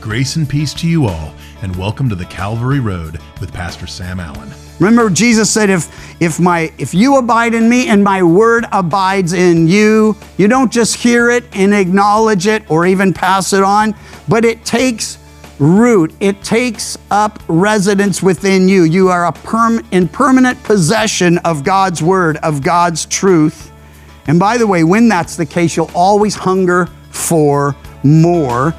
Grace and peace to you all, and welcome to the Calvary Road with Pastor Sam Allen. Remember, Jesus said, if, if, my, if you abide in me and my word abides in you, you don't just hear it and acknowledge it or even pass it on, but it takes root. It takes up residence within you. You are a perm- in permanent possession of God's word, of God's truth. And by the way, when that's the case, you'll always hunger for more.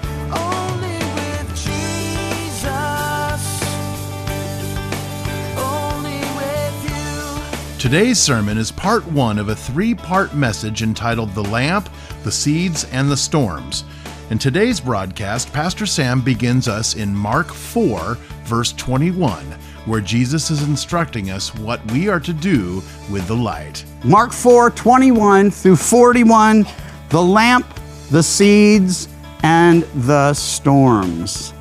Today's sermon is part one of a three part message entitled The Lamp, the Seeds, and the Storms. In today's broadcast, Pastor Sam begins us in Mark 4, verse 21, where Jesus is instructing us what we are to do with the light. Mark 4 21 through 41, the lamp, the seeds, and the storms.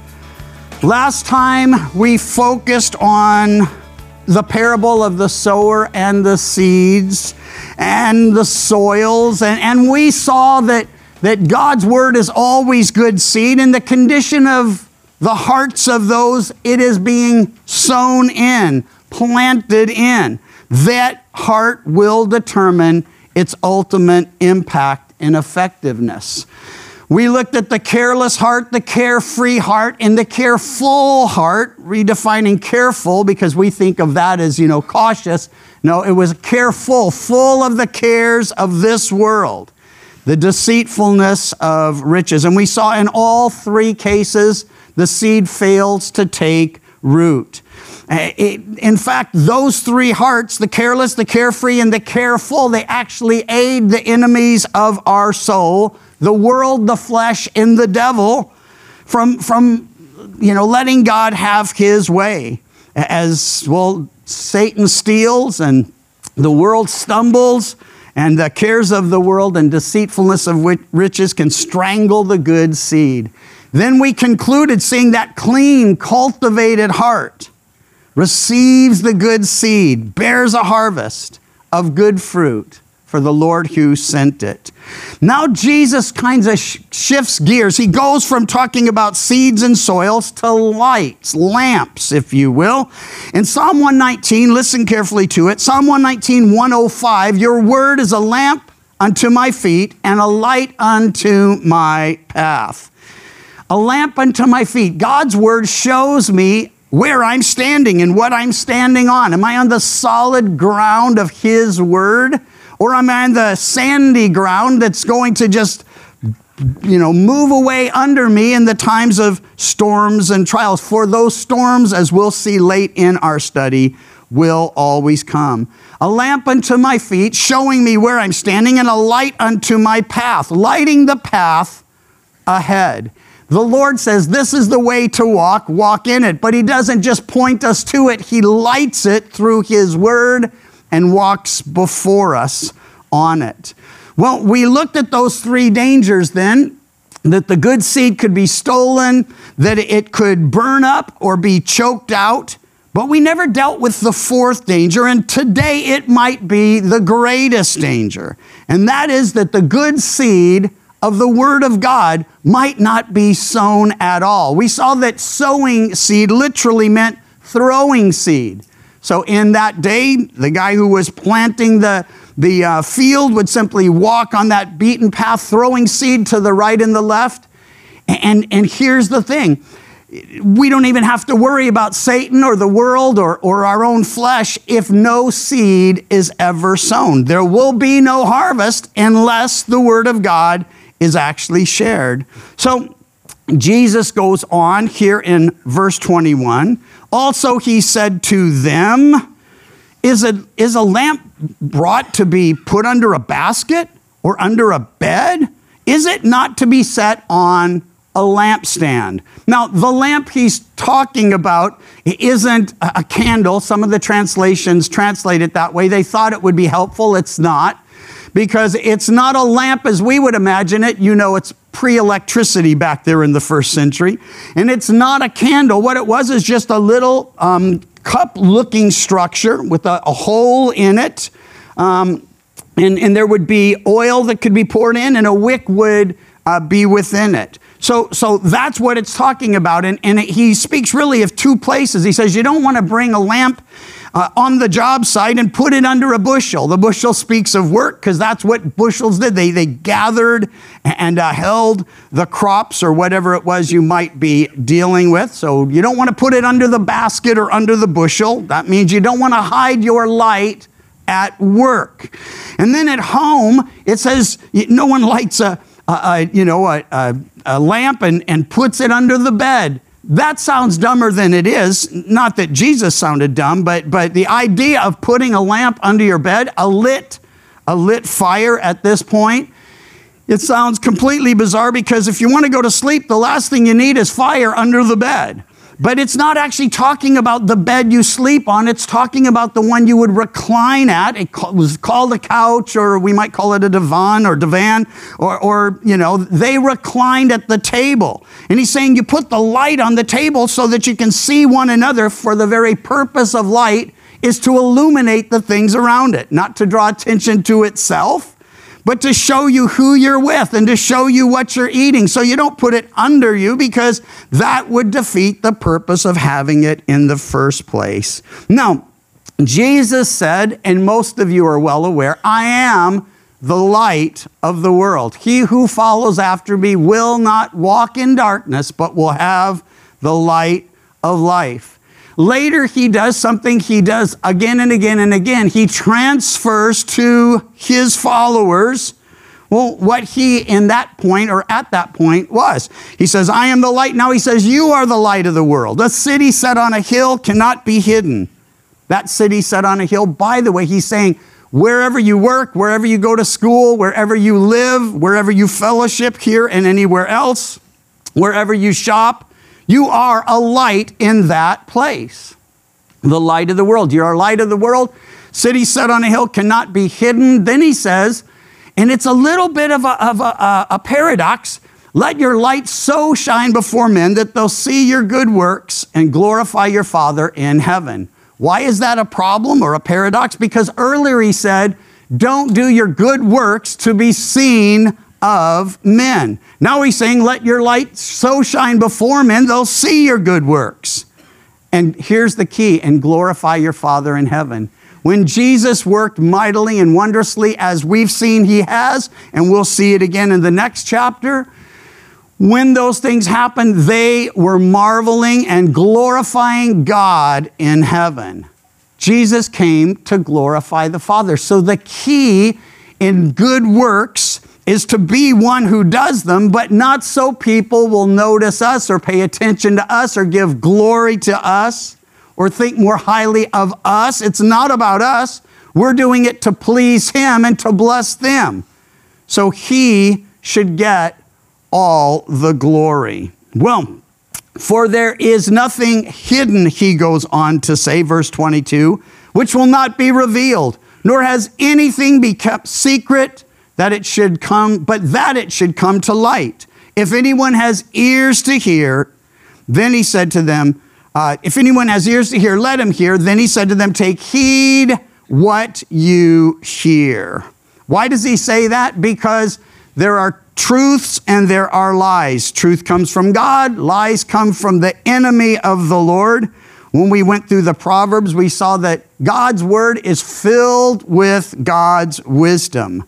Last time we focused on the parable of the sower and the seeds and the soils, and, and we saw that, that God's word is always good seed, and the condition of the hearts of those it is being sown in, planted in. That heart will determine its ultimate impact and effectiveness. We looked at the careless heart, the carefree heart, and the careful heart, redefining careful because we think of that as, you know, cautious. No, it was careful, full of the cares of this world, the deceitfulness of riches. And we saw in all three cases, the seed fails to take root. Uh, in fact, those three hearts, the careless, the carefree, and the careful, they actually aid the enemies of our soul, the world, the flesh, and the devil from, from you know, letting God have his way. As, well, Satan steals and the world stumbles, and the cares of the world and deceitfulness of riches can strangle the good seed. Then we concluded seeing that clean, cultivated heart receives the good seed, bears a harvest of good fruit for the Lord who sent it. Now Jesus kind of sh- shifts gears. He goes from talking about seeds and soils to lights, lamps, if you will. In Psalm 119, listen carefully to it. Psalm 119, 105, your word is a lamp unto my feet and a light unto my path a lamp unto my feet. God's word shows me where I'm standing and what I'm standing on. Am I on the solid ground of His word? Or am I on the sandy ground that's going to just, you know, move away under me in the times of storms and trials? For those storms, as we'll see late in our study, will always come. A lamp unto my feet, showing me where I'm standing, and a light unto my path, lighting the path ahead. The Lord says, This is the way to walk, walk in it. But He doesn't just point us to it, He lights it through His word and walks before us on it. Well, we looked at those three dangers then that the good seed could be stolen, that it could burn up or be choked out. But we never dealt with the fourth danger, and today it might be the greatest danger. And that is that the good seed of the Word of God might not be sown at all. We saw that sowing seed literally meant throwing seed. So in that day, the guy who was planting the, the uh, field would simply walk on that beaten path, throwing seed to the right and the left. And, and here's the thing we don't even have to worry about Satan or the world or, or our own flesh if no seed is ever sown. There will be no harvest unless the Word of God is actually shared. So Jesus goes on here in verse 21. Also, he said to them, is a, is a lamp brought to be put under a basket or under a bed? Is it not to be set on a lampstand? Now, the lamp he's talking about isn't a a candle. Some of the translations translate it that way. They thought it would be helpful. It's not because it's not a lamp as we would imagine it. You know, it's pre electricity back there in the first century. And it's not a candle. What it was is just a little um, cup looking structure with a, a hole in it. Um, and, and there would be oil that could be poured in, and a wick would uh, be within it. So, so that's what it's talking about. And, and he speaks really of two places. He says, You don't want to bring a lamp uh, on the job site and put it under a bushel. The bushel speaks of work because that's what bushels did. They, they gathered and uh, held the crops or whatever it was you might be dealing with. So you don't want to put it under the basket or under the bushel. That means you don't want to hide your light at work. And then at home, it says no one lights a, you know, a, a, a lamp and, and puts it under the bed. That sounds dumber than it is. Not that Jesus sounded dumb, but, but the idea of putting a lamp under your bed, a lit, a lit fire at this point, it sounds completely bizarre because if you want to go to sleep, the last thing you need is fire under the bed. But it's not actually talking about the bed you sleep on. It's talking about the one you would recline at. It was called a couch, or we might call it a divan or divan, or, or, you know, they reclined at the table. And he's saying you put the light on the table so that you can see one another for the very purpose of light is to illuminate the things around it, not to draw attention to itself but to show you who you're with and to show you what you're eating. So you don't put it under you because that would defeat the purpose of having it in the first place. Now, Jesus said, and most of you are well aware, I am the light of the world. He who follows after me will not walk in darkness, but will have the light of life. Later, he does something he does again and again and again. He transfers to his followers well, what he in that point or at that point was. He says, I am the light. Now he says, You are the light of the world. A city set on a hill cannot be hidden. That city set on a hill, by the way, he's saying, wherever you work, wherever you go to school, wherever you live, wherever you fellowship here and anywhere else, wherever you shop, you are a light in that place. The light of the world. You are a light of the world. City set on a hill cannot be hidden. Then he says, and it's a little bit of a, of a, a paradox. Let your light so shine before men that they'll see your good works and glorify your Father in heaven. Why is that a problem or a paradox? Because earlier he said, don't do your good works to be seen of men. Now he's saying, Let your light so shine before men, they'll see your good works. And here's the key and glorify your Father in heaven. When Jesus worked mightily and wondrously, as we've seen he has, and we'll see it again in the next chapter, when those things happened, they were marveling and glorifying God in heaven. Jesus came to glorify the Father. So the key in good works is to be one who does them, but not so people will notice us or pay attention to us or give glory to us or think more highly of us. It's not about us. We're doing it to please Him and to bless them. So He should get all the glory. Well, for there is nothing hidden, he goes on to say, verse 22, which will not be revealed, nor has anything be kept secret that it should come, but that it should come to light. If anyone has ears to hear, then he said to them, uh, If anyone has ears to hear, let him hear. Then he said to them, Take heed what you hear. Why does he say that? Because there are truths and there are lies. Truth comes from God, lies come from the enemy of the Lord. When we went through the Proverbs, we saw that God's word is filled with God's wisdom.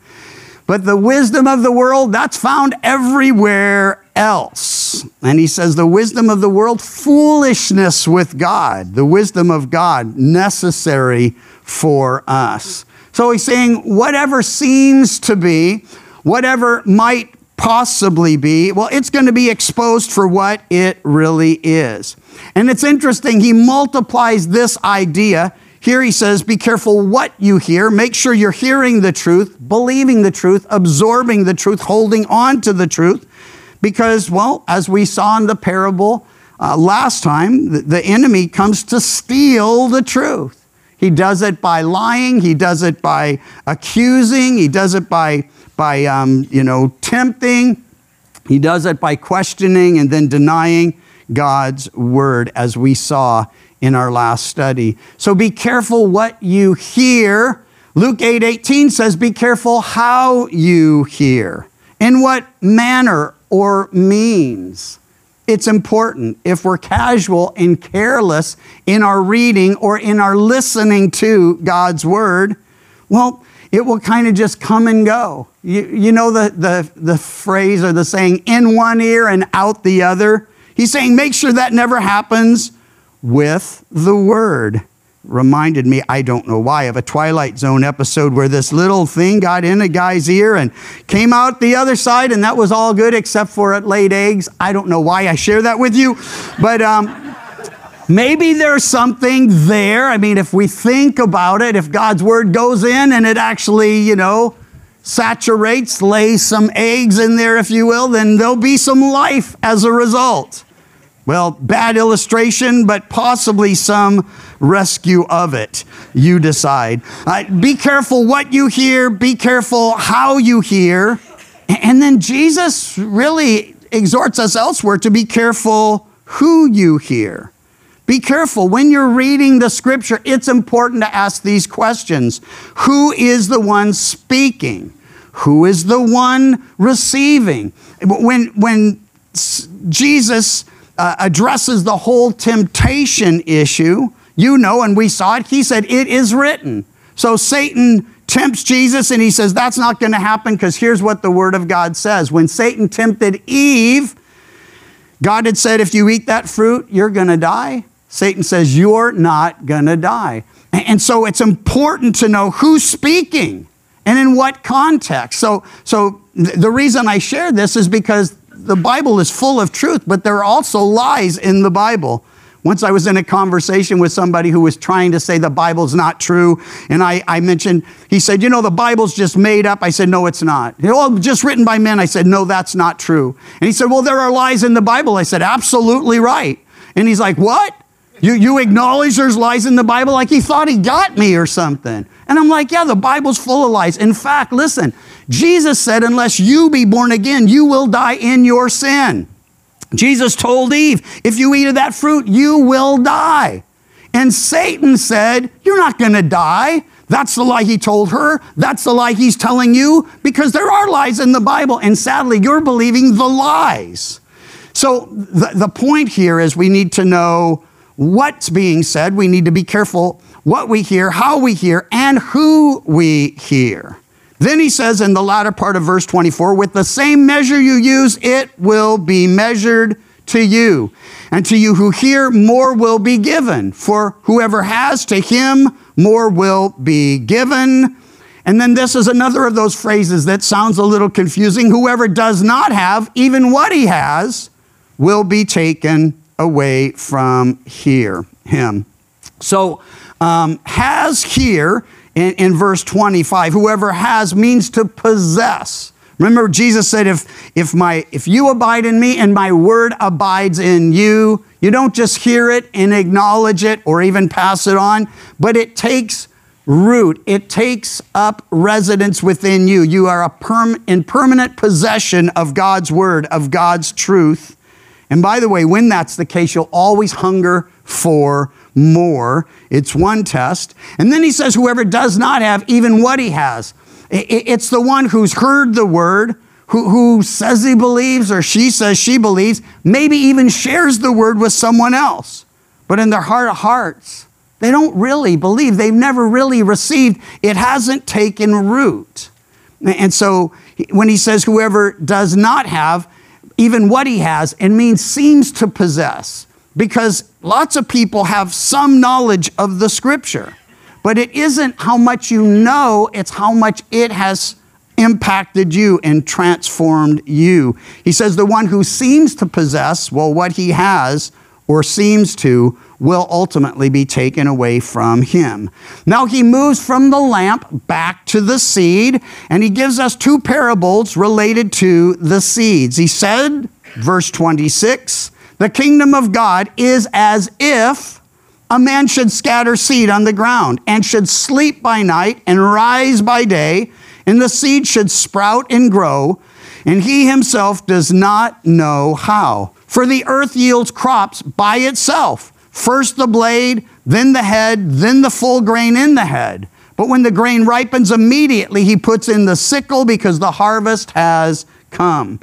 But the wisdom of the world, that's found everywhere else. And he says, the wisdom of the world, foolishness with God. The wisdom of God, necessary for us. So he's saying, whatever seems to be, whatever might possibly be, well, it's going to be exposed for what it really is. And it's interesting, he multiplies this idea here he says, Be careful what you hear. Make sure you're hearing the truth, believing the truth, absorbing the truth, holding on to the truth. Because, well, as we saw in the parable uh, last time, the, the enemy comes to steal the truth. He does it by lying, he does it by accusing, he does it by, by um, you know, tempting, he does it by questioning and then denying God's word, as we saw in our last study. So be careful what you hear. Luke 8 18 says, Be careful how you hear, in what manner or means. It's important. If we're casual and careless in our reading or in our listening to God's word, well, it will kind of just come and go. You, you know the, the, the phrase or the saying, in one ear and out the other? He's saying, make sure that never happens with the word. Reminded me, I don't know why, of a Twilight Zone episode where this little thing got in a guy's ear and came out the other side, and that was all good except for it laid eggs. I don't know why I share that with you, but um, maybe there's something there. I mean, if we think about it, if God's word goes in and it actually, you know, saturates, lays some eggs in there, if you will, then there'll be some life as a result. Well, bad illustration, but possibly some rescue of it. You decide. Uh, be careful what you hear, be careful how you hear. And then Jesus really exhorts us elsewhere to be careful who you hear. Be careful when you're reading the scripture, it's important to ask these questions Who is the one speaking? Who is the one receiving? When, when Jesus uh, addresses the whole temptation issue, you know, and we saw it, he said, It is written. So Satan tempts Jesus and he says, That's not going to happen because here's what the word of God says. When Satan tempted Eve, God had said, If you eat that fruit, you're going to die. Satan says, You're not going to die. And so it's important to know who's speaking and in what context. So, so the reason I share this is because the Bible is full of truth, but there are also lies in the Bible. Once I was in a conversation with somebody who was trying to say the Bible's not true, and I, I mentioned, he said, You know, the Bible's just made up. I said, No, it's not. Oh, just written by men. I said, No, that's not true. And he said, Well, there are lies in the Bible. I said, Absolutely right. And he's like, What? You, you acknowledge there's lies in the Bible like he thought he got me or something. And I'm like, yeah, the Bible's full of lies. In fact, listen, Jesus said, unless you be born again, you will die in your sin. Jesus told Eve, if you eat of that fruit, you will die. And Satan said, You're not going to die. That's the lie he told her. That's the lie he's telling you because there are lies in the Bible. And sadly, you're believing the lies. So the, the point here is we need to know what's being said. We need to be careful what we hear, how we hear, and who we hear. Then he says in the latter part of verse 24, with the same measure you use, it will be measured to you. And to you who hear, more will be given. For whoever has, to him more will be given. And then this is another of those phrases that sounds a little confusing. Whoever does not have, even what he has, will be taken away from here, him. So, um, has here in, in verse 25, whoever has means to possess. Remember, Jesus said, if, if, my, if you abide in me and my word abides in you, you don't just hear it and acknowledge it or even pass it on, but it takes root. It takes up residence within you. You are a perm- in permanent possession of God's word, of God's truth. And by the way, when that's the case, you'll always hunger for more. It's one test. And then he says, whoever does not have even what he has. It's the one who's heard the word, who, who says he believes or she says she believes, maybe even shares the word with someone else. But in their heart of hearts, they don't really believe. They've never really received. It hasn't taken root. And so when he says whoever does not have, even what he has, and means seems to possess. Because lots of people have some knowledge of the scripture, but it isn't how much you know, it's how much it has impacted you and transformed you. He says, the one who seems to possess, well, what he has or seems to, will ultimately be taken away from him. Now he moves from the lamp back to the seed, and he gives us two parables related to the seeds. He said, verse 26, the kingdom of God is as if a man should scatter seed on the ground and should sleep by night and rise by day, and the seed should sprout and grow, and he himself does not know how. For the earth yields crops by itself first the blade, then the head, then the full grain in the head. But when the grain ripens, immediately he puts in the sickle because the harvest has come.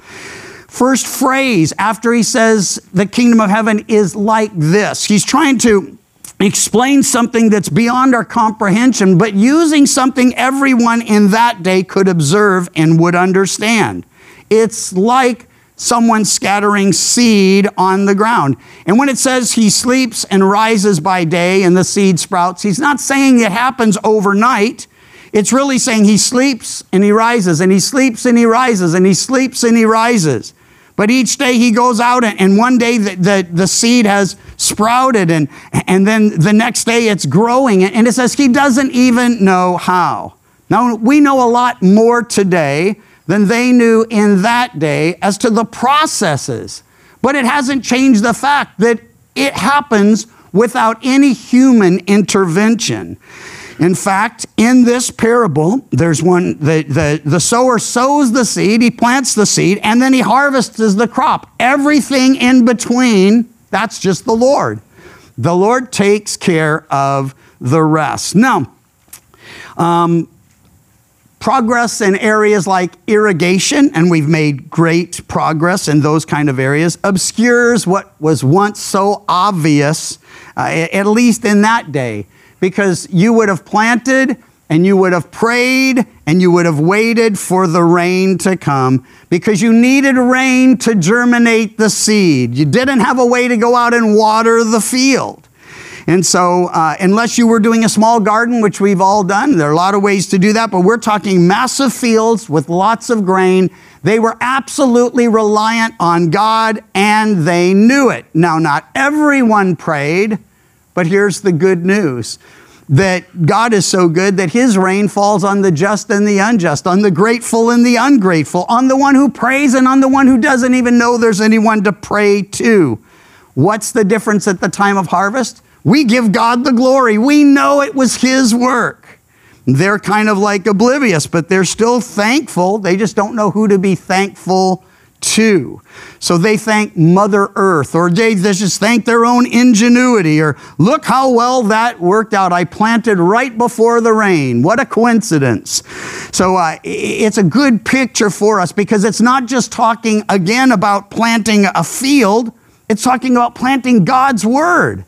first phrase after he says the kingdom of heaven is like this. He's trying to explain something that's beyond our comprehension, but using something everyone in that day could observe and would understand. It's like someone scattering seed on the ground. And when it says he sleeps and rises by day and the seed sprouts, he's not saying it happens overnight. It's really saying he sleeps and he rises, and he sleeps and he rises, and he sleeps and he rises. But each day he goes out, and, one day the, the, the seed has sprouted, and, and then the next day it's growing. And it says he doesn't even know how. Now, we know a lot more today than they knew in that day as to the processes. But it hasn't changed the fact that it happens without any human intervention. In fact, in this parable, there's one, the, the, the sower sows the seed, he plants the seed, and then he harvests the crop. Everything in between, that's just the Lord. The Lord takes care of the rest. Now, um, progress in areas like irrigation, and we've made great progress in those kind of areas, obscures what was once so obvious, uh, at least in that day, because you would have planted and you would have prayed and you would have waited for the rain to come because you needed rain to germinate the seed. You didn't have a way to go out and water the field. And so, uh, unless you were doing a small garden, which we've all done, there are a lot of ways to do that, but we're talking massive fields with lots of grain. They were absolutely reliant on God and they knew it. Now, not everyone prayed, but here's the good news that God is so good that his rain falls on the just and the unjust, on the grateful and the ungrateful, on the one who prays and on the one who doesn't even know there's anyone to pray to. What's the difference at the time of harvest? We give God the glory. We know it was his work. They're kind of like oblivious, but they're still thankful. They just don't know who to be thankful to. So they thank Mother Earth, or they just thank their own ingenuity, or look how well that worked out. I planted right before the rain. What a coincidence. So uh, it's a good picture for us because it's not just talking again about planting a field, it's talking about planting God's Word.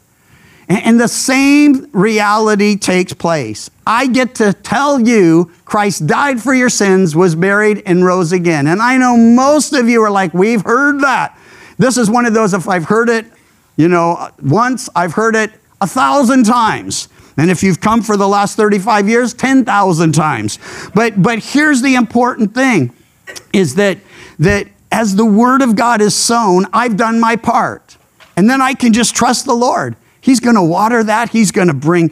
And the same reality takes place. I get to tell you Christ died for your sins, was buried, and rose again. And I know most of you are like, we've heard that. This is one of those, if I've heard it, you know, once, I've heard it a thousand times. And if you've come for the last 35 years, 10,000 times. But, but here's the important thing is that, that as the word of God is sown, I've done my part. And then I can just trust the Lord. He's going to water that. He's going to bring,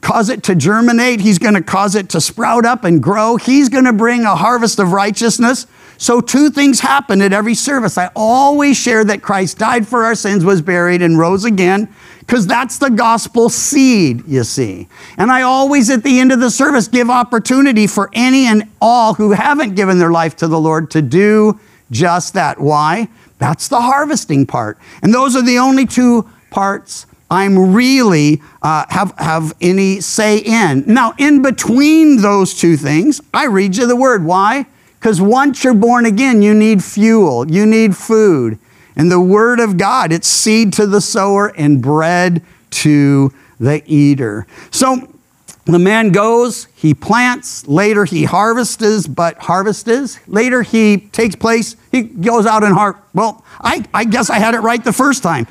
cause it to germinate. He's going to cause it to sprout up and grow. He's going to bring a harvest of righteousness. So, two things happen at every service. I always share that Christ died for our sins, was buried, and rose again, because that's the gospel seed, you see. And I always, at the end of the service, give opportunity for any and all who haven't given their life to the Lord to do just that. Why? That's the harvesting part. And those are the only two parts I'm really uh, have, have any say in. Now, in between those two things, I read you the word. Why? Because once you're born again, you need fuel, you need food. And the word of God, it's seed to the sower and bread to the eater. So the man goes, he plants, later he harvests, but harvests, later he takes place, he goes out and har. Well, I, I guess I had it right the first time.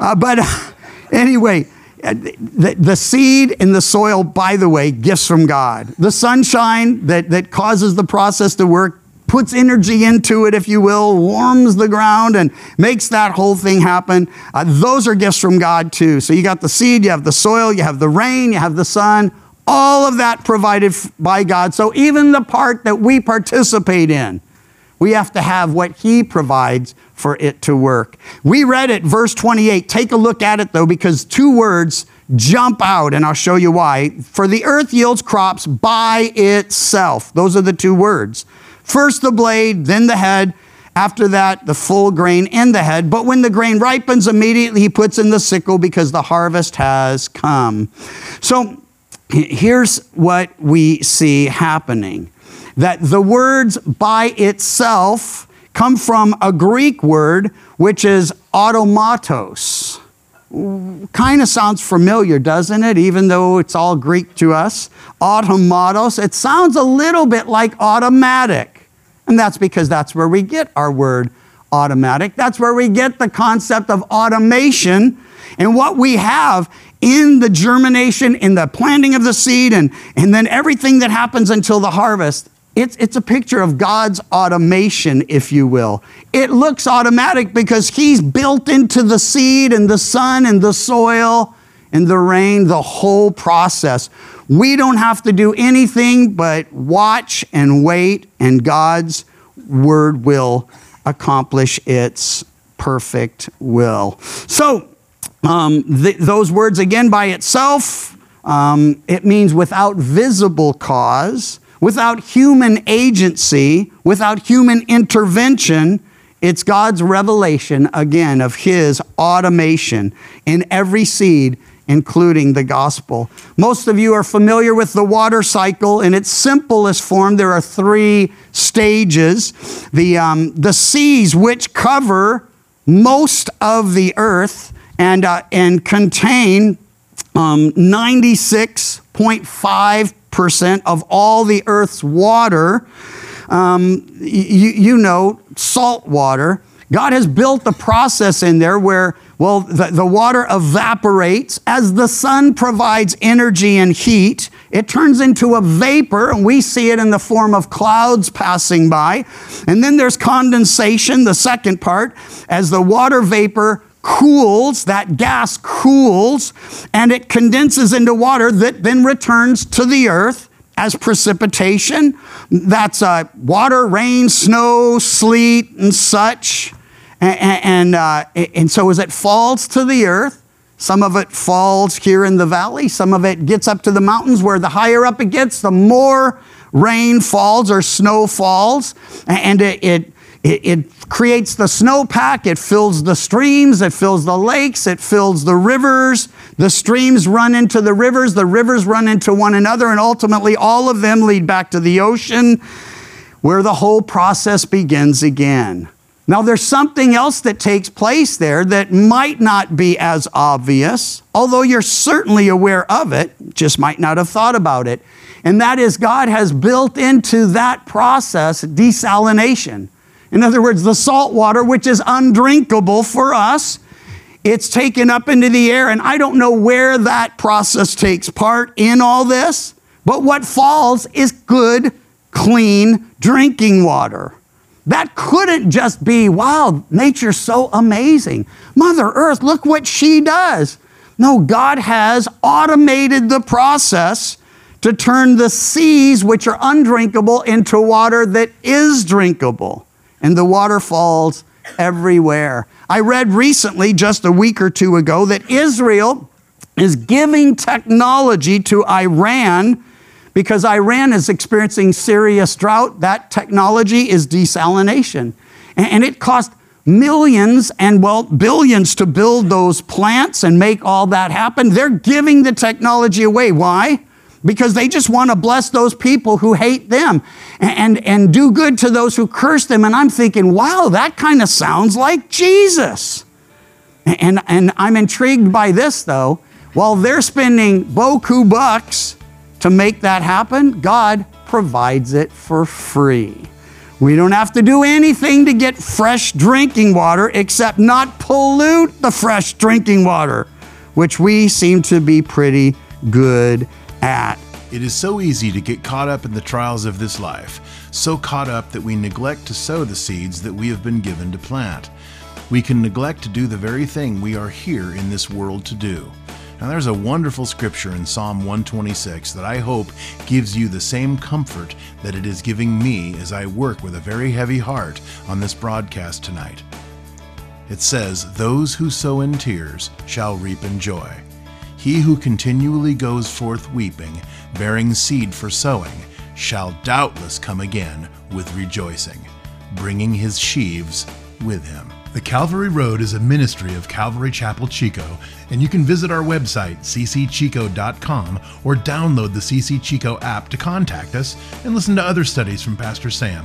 Uh, but Anyway, the, the seed in the soil, by the way, gifts from God. The sunshine that, that causes the process to work puts energy into it, if you will, warms the ground and makes that whole thing happen. Uh, those are gifts from God too. So you got the seed, you have the soil, you have the rain, you have the sun, all of that provided by God. So even the part that we participate in, we have to have what He provides for it to work. We read it, verse 28. Take a look at it though, because two words jump out, and I'll show you why. For the earth yields crops by itself. Those are the two words. First the blade, then the head. After that, the full grain in the head. But when the grain ripens, immediately he puts in the sickle because the harvest has come. So here's what we see happening that the words by itself come from a Greek word which is automatos. Kind of sounds familiar, doesn't it? Even though it's all Greek to us. Automatos. It sounds a little bit like automatic. And that's because that's where we get our word automatic. That's where we get the concept of automation. And what we have in the germination, in the planting of the seed, and, and then everything that happens until the harvest, it's, it's a picture of God's automation, if you will. It looks automatic because He's built into the seed and the sun and the soil and the rain, the whole process. We don't have to do anything but watch and wait, and God's word will accomplish its perfect will. So, um, th- those words again by itself, um, it means without visible cause, without human agency, without human intervention. It's God's revelation again of His automation in every seed, including the gospel. Most of you are familiar with the water cycle. In its simplest form, there are three stages the, um, the seas, which cover most of the earth and, uh, and contain um, 96.5% of all the earth's water. Um, you, you know, salt water. God has built the process in there where, well, the, the water evaporates as the sun provides energy and heat. It turns into a vapor, and we see it in the form of clouds passing by. And then there's condensation, the second part, as the water vapor cools, that gas cools, and it condenses into water that then returns to the earth as precipitation. That's uh, water, rain, snow, sleet, and such. And, and, uh, and so as it falls to the earth, some of it falls here in the valley, some of it gets up to the mountains where the higher up it gets, the more rain falls or snow falls. And it, it, it, creates the snowpack, it fills the streams, it fills the lakes, it fills the rivers. The streams run into the rivers, the rivers run into one another, and ultimately all of them lead back to the ocean where the whole process begins again. Now, there's something else that takes place there that might not be as obvious, although you're certainly aware of it, just might not have thought about it. And that is, God has built into that process desalination. In other words, the salt water, which is undrinkable for us, it's taken up into the air. And I don't know where that process takes part in all this, but what falls is good, clean drinking water. That couldn't just be, wow, nature's so amazing. Mother Earth, look what she does. No, God has automated the process to turn the seas, which are undrinkable, into water that is drinkable and the waterfalls everywhere. I read recently, just a week or two ago, that Israel is giving technology to Iran because Iran is experiencing serious drought. That technology is desalination. And it cost millions and, well, billions to build those plants and make all that happen. They're giving the technology away. Why? Because they just want to bless those people who hate them and, and, and do good to those who curse them. And I'm thinking, wow, that kind of sounds like Jesus. And, and I'm intrigued by this, though. While they're spending boku bucks to make that happen, God provides it for free. We don't have to do anything to get fresh drinking water except not pollute the fresh drinking water, which we seem to be pretty good at. It is so easy to get caught up in the trials of this life, so caught up that we neglect to sow the seeds that we have been given to plant. We can neglect to do the very thing we are here in this world to do. Now, there's a wonderful scripture in Psalm 126 that I hope gives you the same comfort that it is giving me as I work with a very heavy heart on this broadcast tonight. It says, Those who sow in tears shall reap in joy. He who continually goes forth weeping, bearing seed for sowing, shall doubtless come again with rejoicing, bringing his sheaves with him. The Calvary Road is a ministry of Calvary Chapel Chico, and you can visit our website, ccchico.com, or download the CC Chico app to contact us and listen to other studies from Pastor Sam.